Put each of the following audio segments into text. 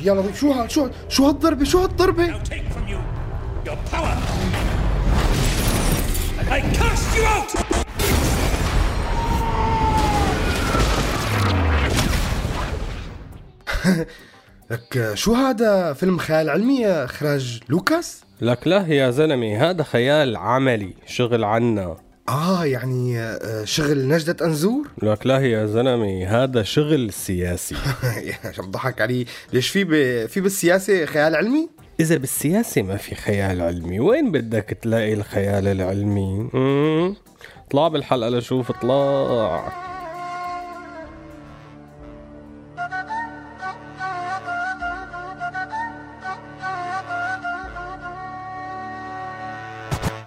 يلا شو ها شو شو هالضربة؟ شو هالضربة؟ I cast you out! لك شو هذا فيلم خيال علمي إخراج لوكاس؟ لك لا يا زلمة هذا خيال عملي شغل عنا. آه يعني آه، شغل نجدة أنزور؟ لك لا يا زلمة هذا شغل سياسي. يا شو بضحك علي ليش في ب... في بالسياسة خيال علمي؟ إذا بالسياسة ما في خيال علمي وين بدك تلاقي الخيال العلمي؟ اطلع بالحلقة لشوف اطلع.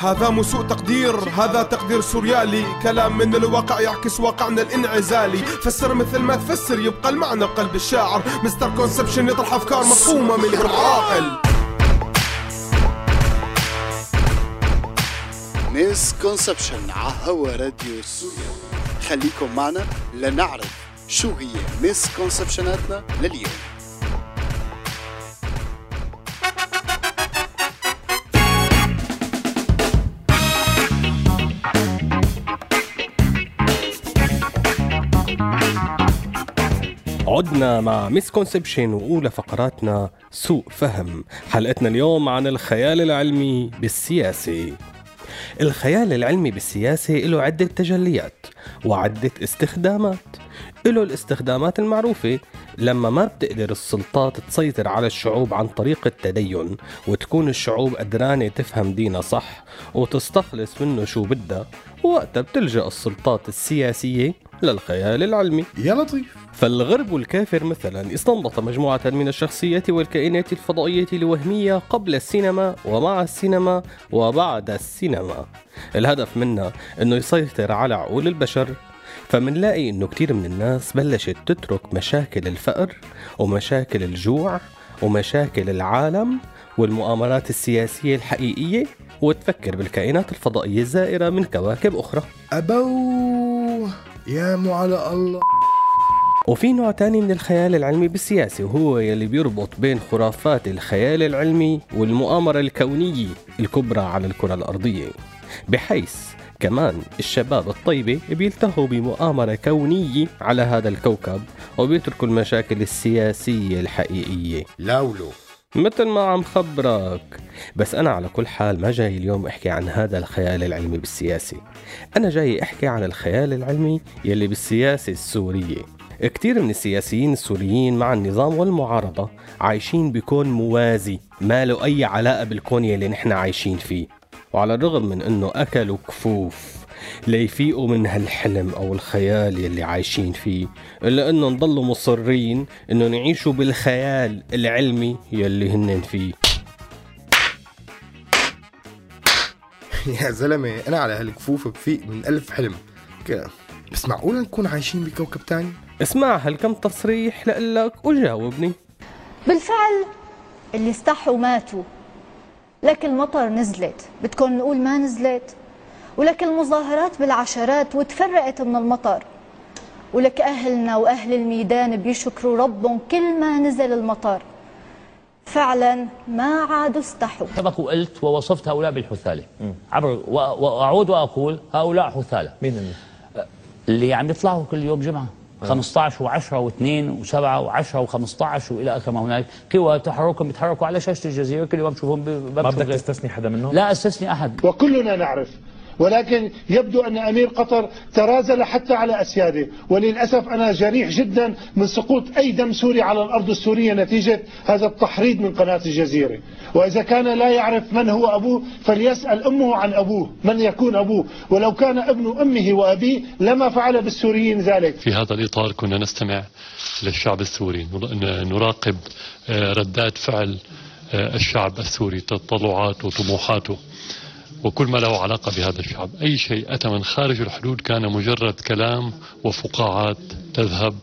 هذا مو سوء تقدير هذا تقدير سوريالي. كلام من الواقع يعكس واقعنا الانعزالي. فسر مثل ما تفسر يبقى المعنى بقلب الشاعر. مستر كونسبشن يطرح أفكار مفهومة من العاقل. misconception على هوا راديو سوريالي. خليكم معنا لنعرف شو هي misconception اتنا لليوم. عدنا مع misconception وأولى فقراتنا سوء فهم. حلقتنا اليوم عن الخيال العلمي بالسياسة. الخيال العلمي بالسياسة له عدة تجليات وعدة استخدامات. له الاستخدامات المعروفة لما ما بتقدر السلطات تسيطر على الشعوب عن طريق التدين وتكون الشعوب قدرانة تفهم دينها صح وتستخلص منه شو بدها وقتها بتلجأ السلطات السياسية للخيال العلمي. يا لطيف. فالغرب الكافر مثلا استنبط مجموعة من الشخصيات والكائنات الفضائية الوهمية قبل السينما ومع السينما وبعد السينما. الهدف منها إنه يسيطر على عقول البشر فمنلاقي إنه كتير من الناس بلشت تترك مشاكل الفقر ومشاكل الجوع ومشاكل العالم والمؤامرات السياسية الحقيقية وتفكر بالكائنات الفضائية الزائرة من كواكب أخرى. ابو يا مو على الله. وفي نوع تاني من الخيال العلمي بالسياسة وهو يلي بيربط بين خرافات الخيال العلمي والمؤامرة الكونية الكبرى على الكرة الأرضية بحيث كمان الشباب الطيبة بيلتهوا بمؤامرة كونية على هذا الكوكب وبيتركوا المشاكل السياسية الحقيقية. لاولو مثل ما عم خبرك بس أنا على كل حال ما جاي اليوم أحكي عن هذا الخيال العلمي بالسياسة. أنا جاي أحكي عن الخيال العلمي يلي بالسياسة السورية. كتير من السياسيين السوريين مع النظام والمعارضة عايشين بكون موازي ما له أي علاقة بالكون يلي نحن عايشين فيه. وعلى الرغم من أنه أكلوا كفوف ليفيقوا من هالحلم أو الخيال يلي عايشين فيه إلا أنه نضلوا مصرين أنه نعيشوا بالخيال العلمي يلي هنن فيه. يا زلمة أنا على هالكفوف بفيق من ألف حلم. ك... بس معقولة نكون عايشين بكوكب تاني؟ اسمع هالكم تصريح لقلك وجاوبني. بالفعل اللي استحوا ماتوا. لك المطر نزلت. بدكم نقول ما نزلت. ولك المظاهرات بالعشرات وتفرقت من المطر. ولك أهلنا وأهل الميدان بيشكروا ربهم كل ما نزل المطر. فعلا ما عادوا استحوا. سبق وقلت ووصفت هؤلاء بالحثالة. عبر وأعود وأقول هؤلاء حثالة. مين اللي؟ اللي عم يطلعوا كل يوم جمعة. 15 و10 و2 و7 و10 و15 وإلى آخر ما هنالك قوى تحركهم بيتحركوا على شاشة الجزيرة كل يوم بشوفهم ب- ما بدك. تستثني حدا منهم؟ لا أستثني أحد وكلنا نعرف ولكن يبدو أن أمير قطر ترازل حتى على أسياده. وللأسف أنا جريح جدا من سقوط أي دم سوري على الأرض السورية نتيجة هذا التحريض من قناة الجزيرة. وإذا كان لا يعرف من هو أبوه فليسأل أمه عن أبوه من يكون أبوه. ولو كان ابن أمه وأبيه لما فعل بالسوريين ذلك. في هذا الإطار كنا نستمع للشعب السوري. نر- نراقب آه، ردات فعل آه، الشعب السوري تطلعاته وطموحاته وكل ما له علاقة بهذا الشعب. أي شيء أتى من خارج الحدود كان مجرد كلام وفقاعات تذهب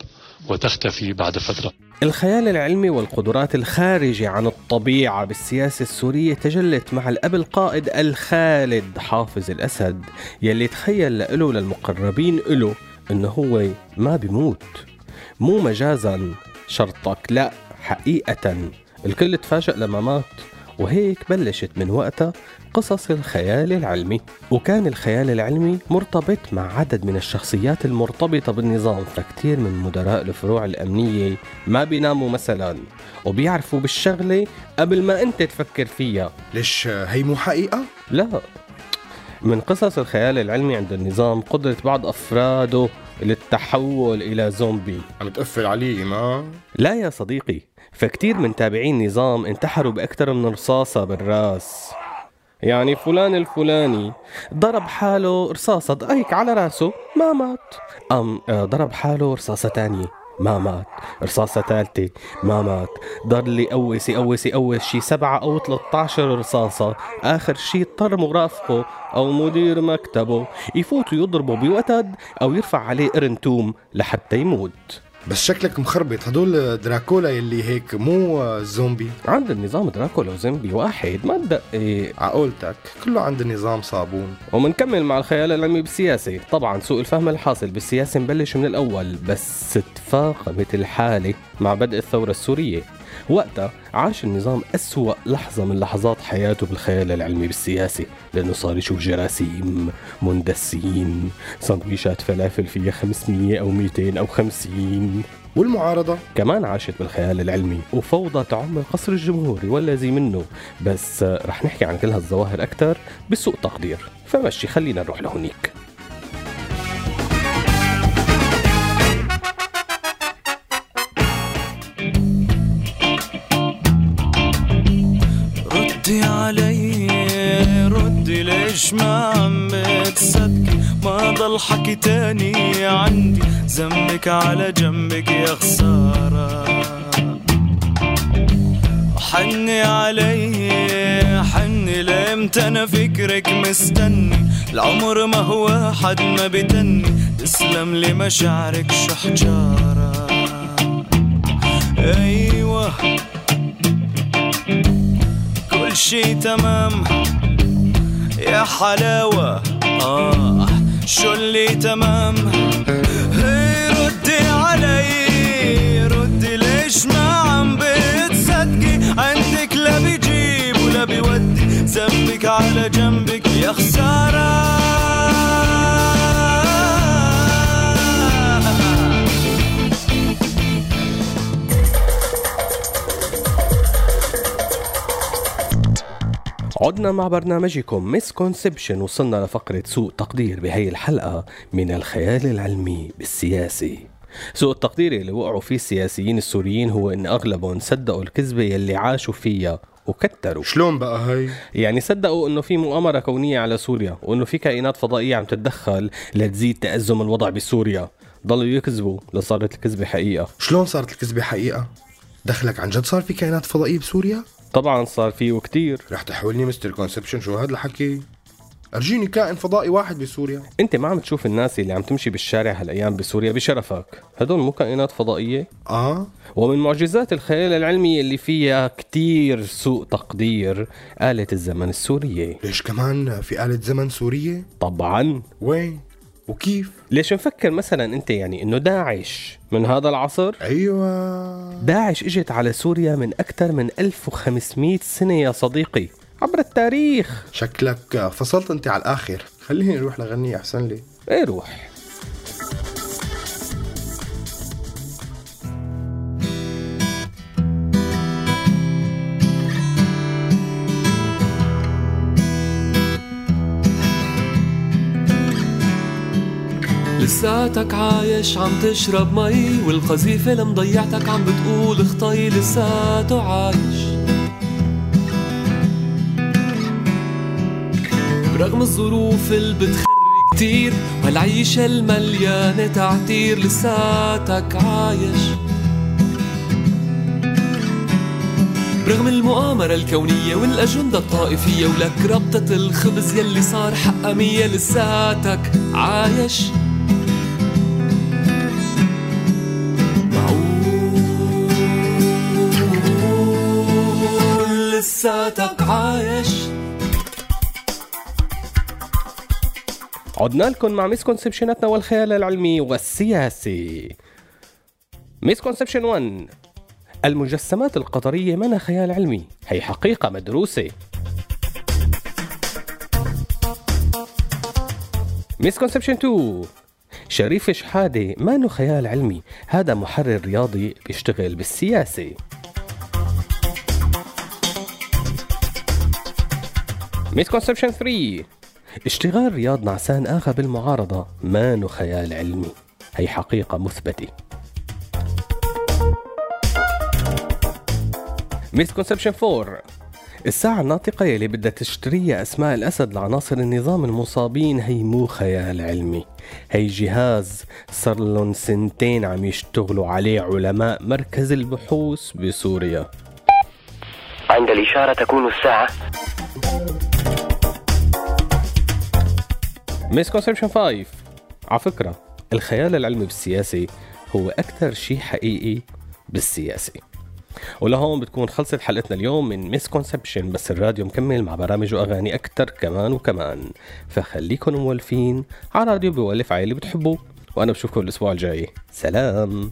وتختفي بعد فترة. الخيال العلمي والقدرات الخارجة عن الطبيعة بالسياسة السورية تجلت مع الأب القائد الخالد حافظ الأسد يلي تخيل له للمقربين له إنه هو ما بيموت. مو مجازا شرطك لا حقيقة. الكل تفاجأ لما مات. وهيك بلشت من وقتها قصص الخيال العلمي. وكان الخيال العلمي مرتبط مع عدد من الشخصيات المرتبطة بالنظام فكتير من مدراء الفروع الأمنية ما بيناموا مثلا وبيعرفوا بالشغلة قبل ما أنت تفكر فيها. ليش هي مو حقيقة؟ لا. من قصص الخيال العلمي عند النظام قدرة بعض أفراده للتحول إلى زومبي. عم تقفل علي ما؟ لا يا صديقي. فكتير من تابعين النظام انتحروا بأكثر من رصاصة بالرأس. يعني فلان الفلاني ضرب حاله رصاصة هيك على رأسه ما مات. أم آه، ضرب حاله رصاصة تانية ما مات. رصاصة ثالثة ما مات. ضل يقوس يقوس يقوس شي سبعة أو 13 رصاصة. آخر شي اضطر مرافقه أو مدير مكتبه يفوتوا يضربوا بوتد أو يرفع عليه قرن توم لحتى يموت. بس شكلك مخربط. هدول دراكولا يلي هيك مو زومبي؟ عند النظام دراكولا وزومبي واحد. ما تدقق عقولتك كله عند النظام صابون. ومنكمل مع الخيال العلمي بالسياسة. طبعا سوء الفهم الحاصل بالسياسة مبلش من الأول بس تفاقمت الحالة مع بدء الثورة السورية. وقتها عاش النظام أسوأ لحظة من لحظات حياته بالخيال العلمي بالسياسة لأنه صار يشوف جراثيم مندسين سندويشات فلافل فيها 500 أو 200 أو 50 والمعارضة؟ كمان عاشت بالخيال العلمي وفوضى تعم القصر الجمهوري والذي منه. بس رح نحكي عن كل هالظواهر أكثر بسوء تقدير. فمشي خلينا نروح لهونيك ليش ما عم بتصدقي ما ضل حكي تاني عندي. ذنبك على جنبك يا خسارة. حني علي حني لامتى أنا فكرك مستني. العمر ما هو حد ما بتني تسلم لي مشاعرك شو حجارة. أيوه. كل شي تمام. يا حلاوة. آه شو اللي تمام؟ هي ردي علي. ردي ليش ما عدنا مع برنامجكم مسكونسبشن وصلنا لفقرة سوء تقدير بهي الحلقة من الخيال العلمي بالسياسي سوء التقدير اللي وقعوا فيه السياسيين السوريين هو إن أغلبهم صدقوا الكذبة يلي عاشوا فيها وكتروا شلون بقى هي؟ يعني صدقوا إنه في مؤامرة كونية على سوريا وإنه في كائنات فضائية عم تتدخل لتزيد تأزم الوضع بسوريا ضلوا يكذبوا لصارت الكذبة حقيقة شلون صارت الكذبة حقيقة؟ دخلك عن جد صار في كائنات فضائية بسوريا؟ طبعا صار فيه وكتير رح تحولني مستر كونسبشن. شو هذا الحكي؟ أرجيني كائن فضائي واحد بسوريا. أنت ما عم تشوف الناس اللي عم تمشي بالشارع هالأيام بسوريا بشرفك. هدول مو كائنات فضائية؟ آه. ومن معجزات الخيال العلمي اللي فيها كتير سوء تقدير آلة الزمن السورية. ليش كمان في آلة زمن سورية؟ طبعا. وين؟ وكيف؟ ليش مفكر مثلا أنت يعني إنه داعش من هذا العصر؟ أيوه. داعش إجت على سوريا من أكثر من 1500 سنة يا صديقي عبر التاريخ. شكلك فصلت أنت على الآخر. خليني نروح لغني أحسن لي. إيه روح. لساتك عايش عم تشرب مي والقذيفة اللي مضيعتك عم بتقول اخطي لساته عايش. برغم الظروف اللي بتخري كتير والعيشة المليانة تعتير لساتك عايش. برغم المؤامرة الكونية والأجندة الطائفية ولك ربطة الخبز يلي صار حقها مية لساتك عايش. لساتك عايش. عدنا لكم مع misconception اتنا والخيال العلمي والسياسي. misconception 1 المجسمات القطرية مانها خيال علمي؟ هي حقيقة مدروسة. misconception 2 شريف شحادة ما خيال علمي؟ هذا محرر رياضي بيشتغل بالسياسة. misconception 3 اشتغال رياض نعسان آغا بالمعارضة. ما خيال علمي هي حقيقة مثبتة. misconception 4 الساعة الناطقة يلي بدها تشتريها أسماء الأسد لعناصر النظام المصابين هي مو خيال علمي. هي جهاز صار لهم سنتين عم يشتغلوا عليه علماء مركز البحوث بسوريا. عند الإشارة تكون الساعة. misconception 5 على فكرة الخيال العلمي بالسياسة هو أكثر شيء حقيقي بالسياسة. ولهون بتكون خلصت حلقتنا اليوم من misconception بس الراديو مكمل مع برامج وأغاني أكثر كمان وكمان. فخليكن مولفين على راديو بولف عاللي بتحبوه. وأنا بشوفكم الأسبوع الجاي. سلام.